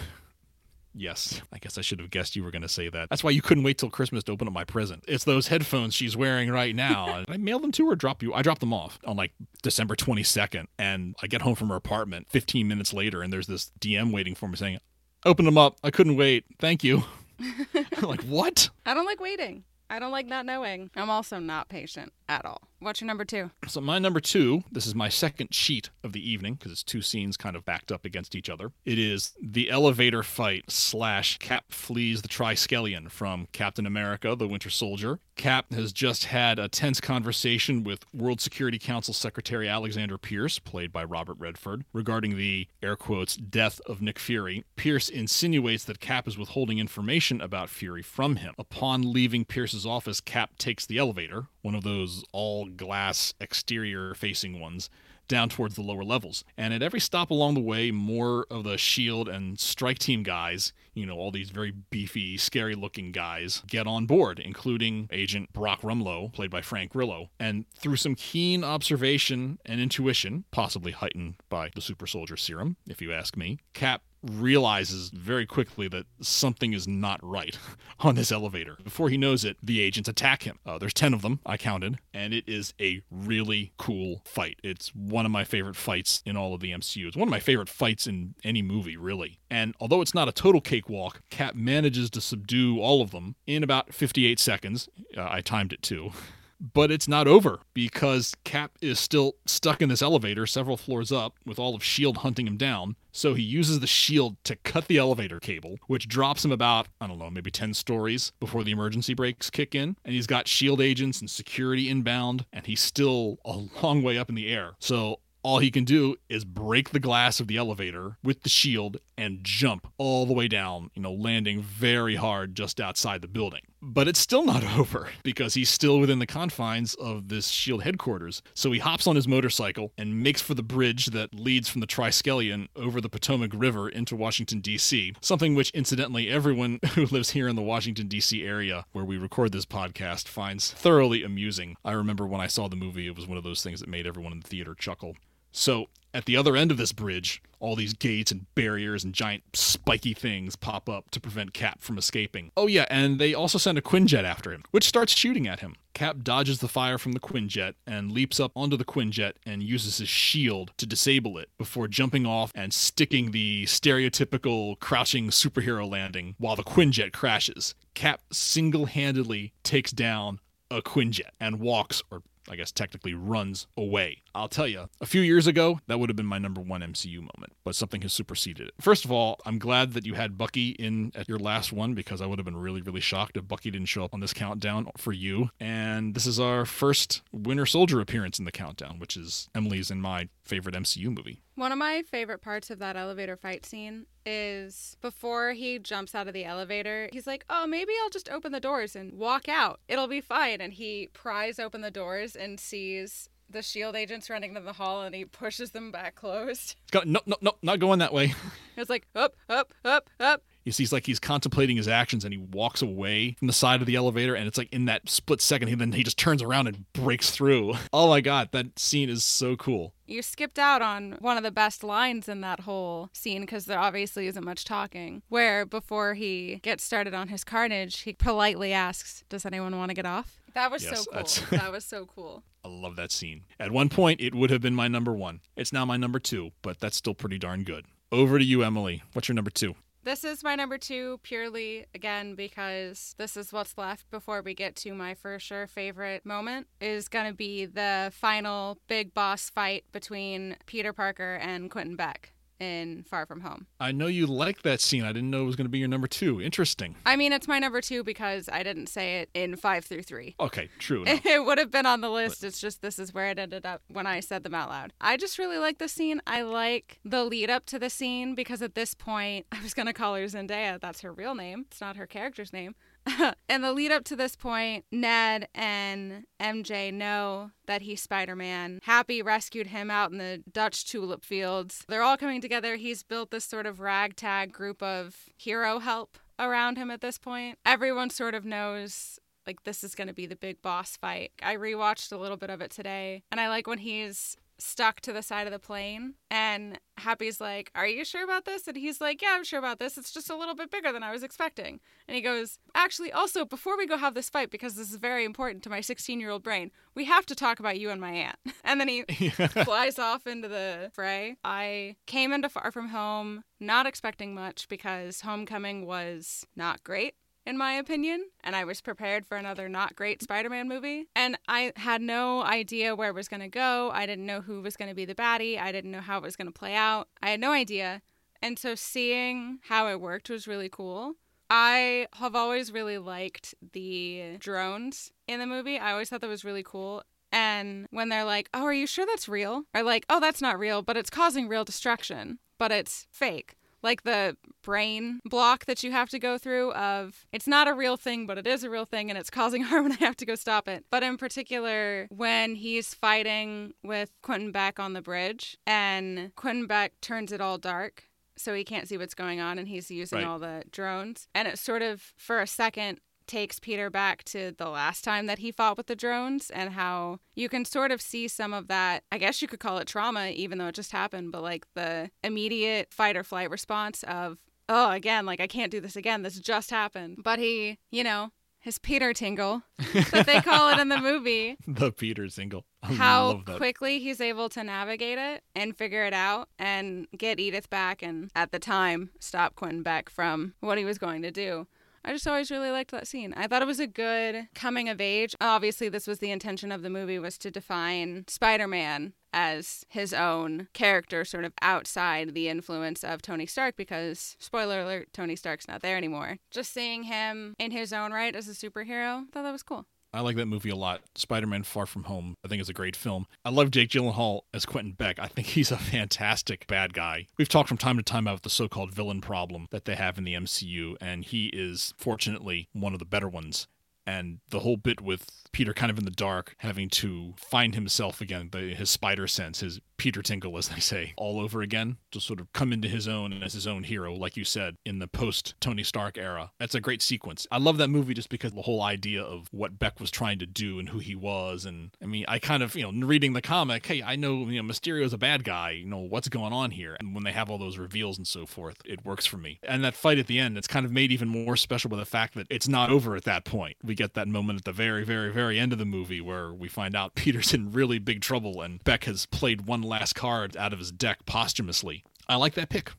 Speaker 1: Yes. I guess I should have guessed you were going to say that. That's why you couldn't wait till Christmas to open up my present. It's those headphones she's wearing right now. I mail them to her drop you? I dropped them off on like December 22nd. And I get home from her apartment 15 minutes later, and there's this DM waiting for me saying, Open them up. I couldn't wait. Thank you. I'm like, what?
Speaker 2: I don't like waiting. I don't like not knowing. I'm also not patient at all. What's your number two?
Speaker 1: So my number two, this is my second cheat of the evening because it's two scenes kind of backed up against each other. It is the elevator fight slash Cap flees the Triskelion from Captain America, the Winter Soldier. Cap has just had a tense conversation with World Security Council Secretary Alexander Pierce, played by Robert Redford, regarding the air quotes death of Nick Fury. Pierce insinuates that Cap is withholding information about Fury from him. Upon leaving Pierce's office, Cap takes the elevator, one of those all glass exterior facing ones, down towards the lower levels. And at every stop along the way, more of the SHIELD and Strike Team guys, you know, all these very beefy, scary looking guys, get on board, including Agent Brock Rumlow, played by Frank Grillo. And through some keen observation and intuition, possibly heightened by the super soldier serum, if you ask me, Cap realizes very quickly that something is not right on this elevator. Before he knows it, the agents attack him. Uh, there's 10 of them, I counted, and it is a really cool fight. It's one of my favorite fights in all of the MCU. It's one of my favorite fights in any movie, really. And although it's not a total cakewalk, Cap manages to subdue all of them in about 58 seconds. Uh, I timed it too. But it's not over because Cap is still stuck in this elevator several floors up with all of S.H.I.E.L.D. hunting him down. So he uses the shield to cut the elevator cable, which drops him about, I don't know, maybe 10 stories before the emergency brakes kick in. And he's got shield agents and security inbound, and he's still a long way up in the air. So all he can do is break the glass of the elevator with the shield and jump all the way down, you know, landing very hard just outside the building. But it's still not over because he's still within the confines of this shield headquarters. So he hops on his motorcycle and makes for the bridge that leads from the Triskelion over the Potomac River into Washington, D.C. Something which, incidentally, everyone who lives here in the Washington, D.C. area where we record this podcast finds thoroughly amusing. I remember when I saw the movie, it was one of those things that made everyone in the theater chuckle. So at the other end of this bridge, all these gates and barriers and giant spiky things pop up to prevent Cap from escaping. Oh, yeah, and they also send a Quinjet after him, which starts shooting at him. Cap dodges the fire from the Quinjet and leaps up onto the Quinjet and uses his shield to disable it before jumping off and sticking the stereotypical crouching superhero landing while the Quinjet crashes. Cap single handedly takes down a Quinjet and walks, or I guess technically runs away. I'll tell you, a few years ago, that would have been my number one MCU moment, but something has superseded it. First of all, I'm glad that you had Bucky in at your last one because I would have been really, really shocked if Bucky didn't show up on this countdown for you. And this is our first Winter Soldier appearance in the countdown, which is Emily's and my favorite MCU movie.
Speaker 2: One of my favorite parts of that elevator fight scene is before he jumps out of the elevator, he's like, Oh, maybe I'll just open the doors and walk out. It'll be fine. And he pries open the doors and sees the shield agents running to the hall and he pushes them back closed.
Speaker 1: Got, no, no, no, not going that way.
Speaker 2: It's like, up, up, up, up.
Speaker 1: You see, he's like he's contemplating his actions and he walks away from the side of the elevator, and it's like in that split second, he then he just turns around and breaks through. Oh my god, that scene is so cool.
Speaker 2: You skipped out on one of the best lines in that whole scene because there obviously isn't much talking. Where before he gets started on his carnage, he politely asks, Does anyone want to get off? That was
Speaker 1: Yes,
Speaker 2: so cool. that was so cool.
Speaker 1: I love that scene. At one point, it would have been my number one. It's now my number two, but that's still pretty darn good. Over to you, Emily. What's your number two?
Speaker 2: This is my number two purely again because this is what's left before we get to my for sure favorite moment is going to be the final big boss fight between Peter Parker and Quentin Beck in Far From Home.
Speaker 1: I know you like that scene. I didn't know it was going to be your number two. Interesting.
Speaker 2: I mean, it's my number two because I didn't say it in five through three.
Speaker 1: Okay, true. enough.
Speaker 2: It would have been on the list. It's just this is where it ended up when I said them out loud. I just really like the scene. I like the lead up to the scene because at this point, I was going to call her Zendaya. That's her real name, it's not her character's name. and the lead up to this point, Ned and MJ know that he's Spider Man. Happy rescued him out in the Dutch tulip fields. They're all coming together. He's built this sort of ragtag group of hero help around him at this point. Everyone sort of knows like this is going to be the big boss fight. I rewatched a little bit of it today, and I like when he's stuck to the side of the plane and Happy's like, "Are you sure about this?" And he's like, "Yeah, I'm sure about this. It's just a little bit bigger than I was expecting." And he goes, "Actually, also before we go have this fight because this is very important to my 16-year-old brain, we have to talk about you and my aunt." And then he flies off into the fray. I came into Far From Home not expecting much because Homecoming was not great. In my opinion, and I was prepared for another not great Spider Man movie. And I had no idea where it was going to go. I didn't know who was going to be the baddie. I didn't know how it was going to play out. I had no idea. And so seeing how it worked was really cool. I have always really liked the drones in the movie. I always thought that was really cool. And when they're like, oh, are you sure that's real? Or like, oh, that's not real, but it's causing real destruction, but it's fake. Like the brain block that you have to go through of it's not a real thing, but it is a real thing and it's causing harm and I have to go stop it. But in particular, when he's fighting with Quentin Beck on the bridge and Quentin Beck turns it all dark so he can't see what's going on and he's using
Speaker 1: Right.
Speaker 2: all the drones. And it sort of, for a second, takes Peter back to the last time that he fought with the drones and how you can sort of see some of that. I guess you could call it trauma, even though it just happened, but like the immediate fight or flight response of, oh, again, like I can't do this again. This just happened. But he, you know, his Peter tingle that they call it in the movie
Speaker 1: the Peter single. I
Speaker 2: how quickly he's able to navigate it and figure it out and get Edith back and at the time stop Quentin Beck from what he was going to do. I just always really liked that scene. I thought it was a good coming of age. Obviously, this was the intention of the movie was to define Spider-Man as his own character sort of outside the influence of Tony Stark because spoiler alert Tony Stark's not there anymore. Just seeing him in his own right as a superhero, I thought that was cool.
Speaker 1: I like that movie a lot. Spider Man Far From Home. I think it's a great film. I love Jake Gyllenhaal as Quentin Beck. I think he's a fantastic bad guy. We've talked from time to time about the so called villain problem that they have in the MCU, and he is fortunately one of the better ones. And the whole bit with Peter kind of in the dark, having to find himself again, the, his spider sense, his Peter Tinkle, as they say, all over again, to sort of come into his own as his own hero, like you said, in the post Tony Stark era. That's a great sequence. I love that movie just because the whole idea of what Beck was trying to do and who he was. And I mean, I kind of, you know, reading the comic, hey, I know, you know, Mysterio's a bad guy, you know, what's going on here? And when they have all those reveals and so forth, it works for me. And that fight at the end, it's kind of made even more special by the fact that it's not over at that point. We get that moment at the very, very, very end of the movie where we find out Peter's in really big trouble and Beck has played one last card out of his deck posthumously. I like that pick.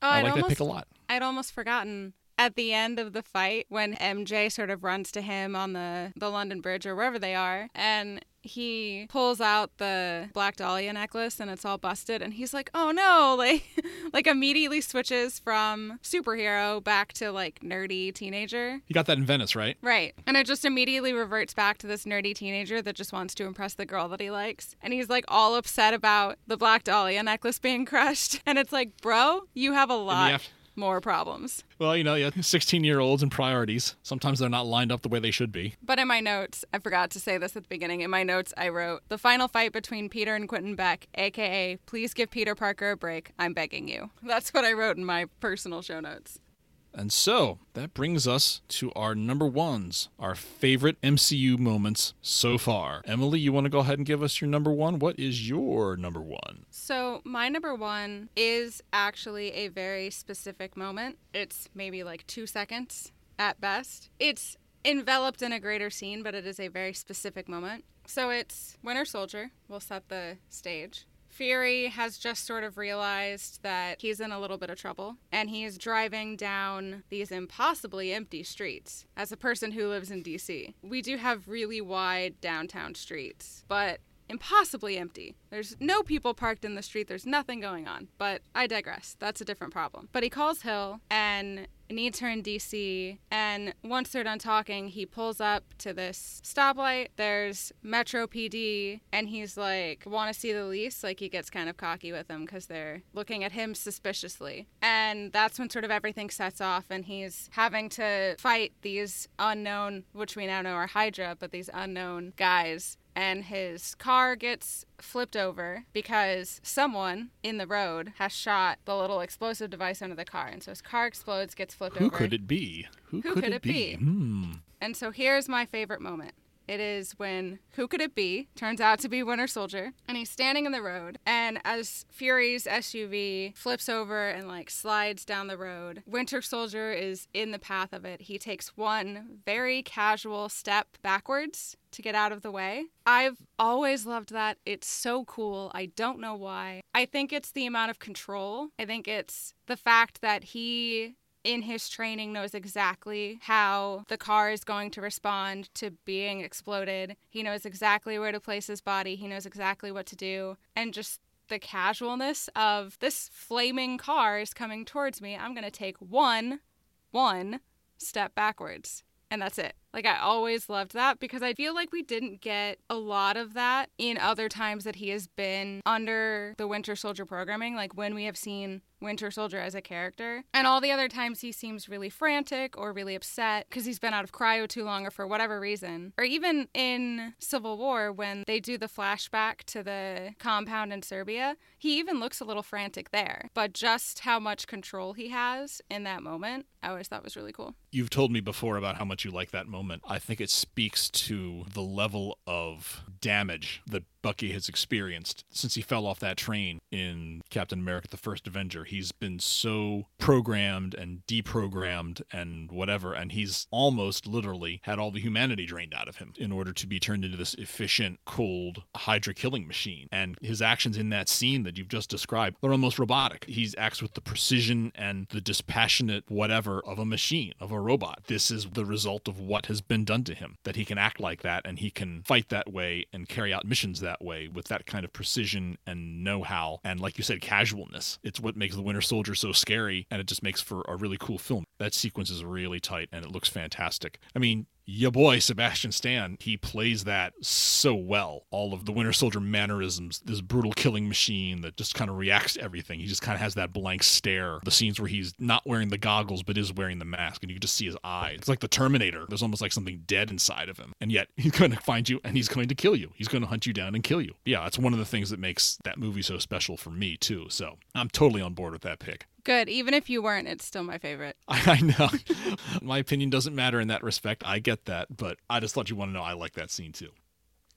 Speaker 2: Oh,
Speaker 1: I like that pick a lot.
Speaker 2: I'd almost forgotten at the end of the fight when MJ sort of runs to him on the, the London Bridge or wherever they are, and he pulls out the Black Dahlia necklace and it's all busted, and he's like, "Oh no!" Like, like immediately switches from superhero back to like nerdy teenager.
Speaker 1: You got that in Venice, right?
Speaker 2: Right. And it just immediately reverts back to this nerdy teenager that just wants to impress the girl that he likes. And he's like all upset about the Black Dahlia necklace being crushed. And it's like, bro, you have a lot more problems.
Speaker 1: Well, you know, yeah, 16 year olds and priorities. Sometimes they're not lined up the way they should be.
Speaker 2: But in my notes, I forgot to say this at the beginning. In my notes, I wrote the final fight between Peter and Quentin Beck, aka please give Peter Parker a break. I'm begging you. That's what I wrote in my personal show notes.
Speaker 1: And so that brings us to our number ones, our favorite MCU moments so far. Emily, you want to go ahead and give us your number one? What is your number one?
Speaker 2: So, my number one is actually a very specific moment. It's maybe like two seconds at best. It's enveloped in a greater scene, but it is a very specific moment. So, it's Winter Soldier. We'll set the stage. Fury has just sort of realized that he's in a little bit of trouble and he is driving down these impossibly empty streets. As a person who lives in DC, we do have really wide downtown streets, but impossibly empty. There's no people parked in the street, there's nothing going on. But I digress. That's a different problem. But he calls Hill and needs her in DC. And once they're done talking, he pulls up to this stoplight. There's Metro PD, and he's like, Want to see the lease? Like, he gets kind of cocky with them because they're looking at him suspiciously. And that's when sort of everything sets off, and he's having to fight these unknown, which we now know are Hydra, but these unknown guys and his car gets flipped over because someone in the road has shot the little explosive device under the car. And so his car explodes, gets flipped
Speaker 1: Who
Speaker 2: over.
Speaker 1: Who could it be? Who,
Speaker 2: Who could it be?
Speaker 1: Hmm.
Speaker 2: And so here's my favorite moment. It is when who could it be? Turns out to be Winter Soldier. And he's standing in the road. And as Fury's SUV flips over and like slides down the road, Winter Soldier is in the path of it. He takes one very casual step backwards to get out of the way. I've always loved that. It's so cool. I don't know why. I think it's the amount of control. I think it's the fact that he in his training knows exactly how the car is going to respond to being exploded. He knows exactly where to place his body. He knows exactly what to do. And just the casualness of this flaming car is coming towards me. I'm going to take one, one step backwards. And that's it. Like, I always loved that because I feel like we didn't get a lot of that in other times that he has been under the Winter Soldier programming. Like, when we have seen Winter Soldier as a character. And all the other times he seems really frantic or really upset because he's been out of cryo too long or for whatever reason. Or even in Civil War, when they do the flashback to the compound in Serbia, he even looks a little frantic there. But just how much control he has in that moment, I always thought was really cool.
Speaker 1: You've told me before about how much you like that moment. I think it speaks to the level of damage that Bucky has experienced since he fell off that train in Captain America the First Avenger. He's been so programmed and deprogrammed and whatever, and he's almost literally had all the humanity drained out of him in order to be turned into this efficient, cold Hydra killing machine. And his actions in that scene that you've just described, they're almost robotic. He acts with the precision and the dispassionate whatever of a machine, of a robot. This is the result of what has been done to him, that he can act like that and he can fight that way and carry out missions that way with that kind of precision and know-how and like you said casualness. It's what makes the winter soldier so scary and it just makes for a really cool film. That sequence is really tight and it looks fantastic. I mean your boy Sebastian Stan, he plays that so well. All of the Winter Soldier mannerisms, this brutal killing machine that just kind of reacts to everything. He just kind of has that blank stare. The scenes where he's not wearing the goggles but is wearing the mask, and you can just see his eyes. It's like the Terminator. There's almost like something dead inside of him, and yet he's going to find you and he's going to kill you. He's going to hunt you down and kill you. Yeah, that's one of the things that makes that movie so special for me too. So I'm totally on board with that pick.
Speaker 2: Good. Even if you weren't, it's still my favorite.
Speaker 1: I, know. my opinion doesn't matter in that respect. I get that, but I just thought you want to know I like that scene too.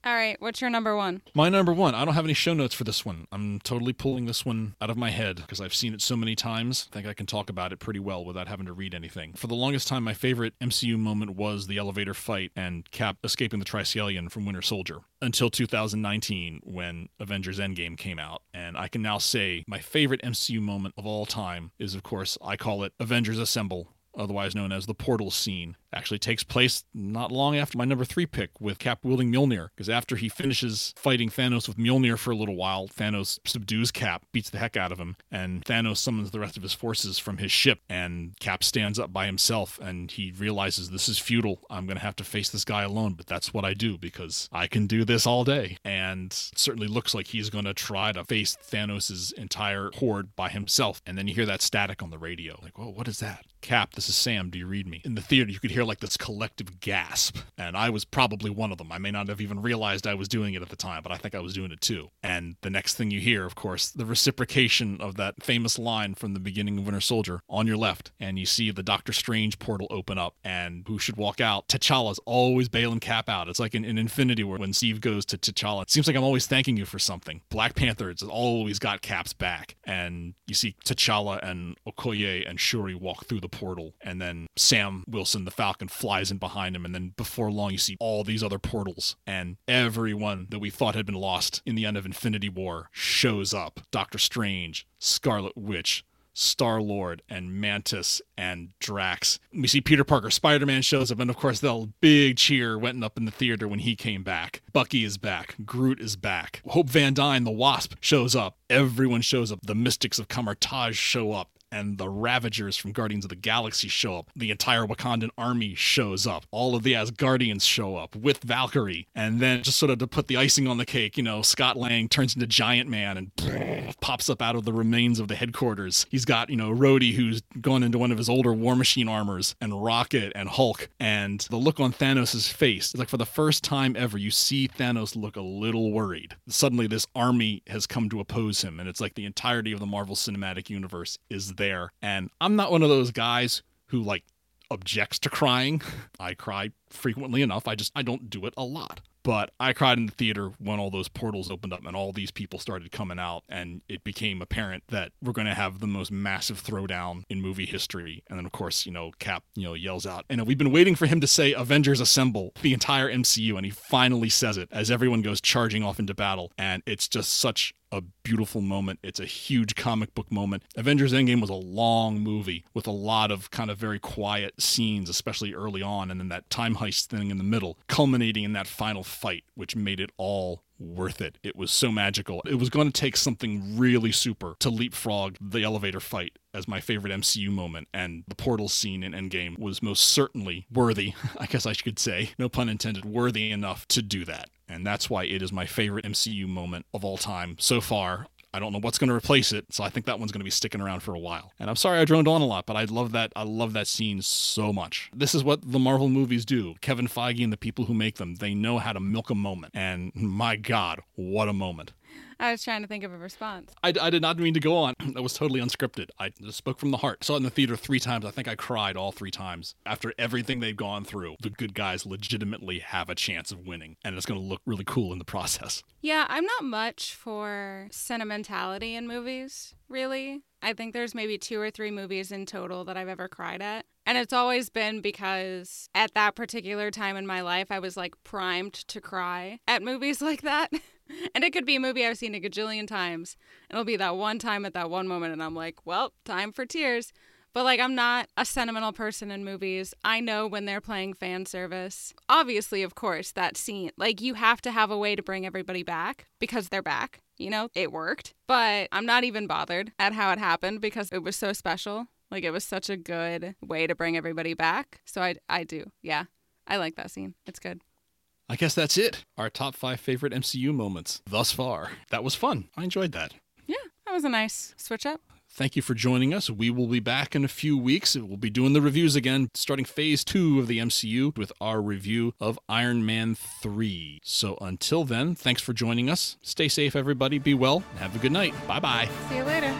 Speaker 2: All right, what's your number one?
Speaker 1: My number one. I don't have any show notes for this one. I'm totally pulling this one out of my head because I've seen it so many times. I think I can talk about it pretty well without having to read anything. For the longest time, my favorite MCU moment was the elevator fight and Cap escaping the Triskelion from Winter Soldier until 2019 when Avengers Endgame came out. And I can now say my favorite MCU moment of all time is, of course, I call it Avengers Assemble otherwise known as the portal scene actually takes place not long after my number three pick with Cap wielding Mjolnir. Because after he finishes fighting Thanos with Mjolnir for a little while, Thanos subdues Cap, beats the heck out of him, and Thanos summons the rest of his forces from his ship. And Cap stands up by himself and he realizes this is futile. I'm going to have to face this guy alone, but that's what I do because I can do this all day. And certainly looks like he's going to try to face Thanos' entire horde by himself. And then you hear that static on the radio. Like, whoa, what is that? Cap, this is Sam. Do you read me? In the theater, you could hear hear like this collective gasp. And I was probably one of them. I may not have even realized I was doing it at the time, but I think I was doing it too. And the next thing you hear, of course, the reciprocation of that famous line from the beginning of Winter Soldier on your left. And you see the Doctor Strange portal open up. And who should walk out? T'Challa's always bailing Cap out. It's like in, in Infinity War when Steve goes to T'Challa. It seems like I'm always thanking you for something. Black Panther has always got Cap's back. And you see T'Challa and Okoye and Shuri walk through the portal. And then Sam Wilson, the Falcon, Falcon flies in behind him, and then before long, you see all these other portals, and everyone that we thought had been lost in the end of Infinity War shows up. Doctor Strange, Scarlet Witch, Star Lord and Mantis and Drax. We see Peter Parker, Spider Man shows up, and of course, the big cheer went up in the theater when he came back. Bucky is back. Groot is back. Hope Van Dyne, the Wasp, shows up. Everyone shows up. The Mystics of Kamar-Taj show up and the Ravagers from Guardians of the Galaxy show up. The entire Wakandan army shows up. All of the Asgardians show up with Valkyrie. And then just sort of to put the icing on the cake, you know, Scott Lang turns into Giant Man and pops up out of the remains of the headquarters. He's got, you know, Rhodey who's gone into one of his older War Machine armors and Rocket and Hulk. And the look on Thanos' face, like for the first time ever, you see Thanos look a little worried. Suddenly this army has come to oppose him. And it's like the entirety of the Marvel Cinematic Universe is there. And I'm not one of those guys who like objects to crying. I cry frequently enough. I just I don't do it a lot. But I cried in the theater when all those portals opened up and all these people started coming out, and it became apparent that we're going to have the most massive throwdown in movie history. And then, of course, you know, Cap, you know, yells out, and we've been waiting for him to say Avengers Assemble the entire MCU, and he finally says it as everyone goes charging off into battle. And it's just such a beautiful moment. It's a huge comic book moment. Avengers Endgame was a long movie with a lot of kind of very quiet scenes, especially early on, and then that time heist thing in the middle, culminating in that final fight, which made it all worth it. It was so magical. It was going to take something really super to leapfrog the elevator fight as my favorite MCU moment, and the portal scene in Endgame was most certainly worthy, I guess I should say, no pun intended, worthy enough to do that. And that's why it is my favorite MCU moment of all time so far. I don't know what's going to replace it, so I think that one's going to be sticking around for a while. And I'm sorry I droned on a lot, but I love that. I love that scene so much. This is what the Marvel movies do. Kevin Feige and the people who make them, they know how to milk a moment. And my God, what a moment!
Speaker 2: I was trying to think of a response.
Speaker 1: I, I did not mean to go on. That was totally unscripted. I just spoke from the heart. Saw it in the theater three times. I think I cried all three times. After everything they've gone through, the good guys legitimately have a chance of winning, and it's going to look really cool in the process.
Speaker 2: Yeah, I'm not much for sentimentality in movies, really. I think there's maybe two or three movies in total that I've ever cried at. And it's always been because at that particular time in my life, I was like primed to cry at movies like that. and it could be a movie I've seen a gajillion times. It'll be that one time at that one moment, and I'm like, well, time for tears. But like, I'm not a sentimental person in movies. I know when they're playing fan service. Obviously, of course, that scene, like, you have to have a way to bring everybody back because they're back. You know, it worked. But I'm not even bothered at how it happened because it was so special. Like, it was such a good way to bring everybody back. So I, I do. Yeah. I like that scene. It's good.
Speaker 1: I guess that's it. Our top five favorite MCU moments thus far. That was fun. I enjoyed that.
Speaker 2: Yeah, that was a nice switch up.
Speaker 1: Thank you for joining us. We will be back in a few weeks. We'll be doing the reviews again, starting phase two of the MCU with our review of Iron Man 3. So until then, thanks for joining us. Stay safe, everybody. Be well. Have a good night. Bye bye.
Speaker 2: See you later.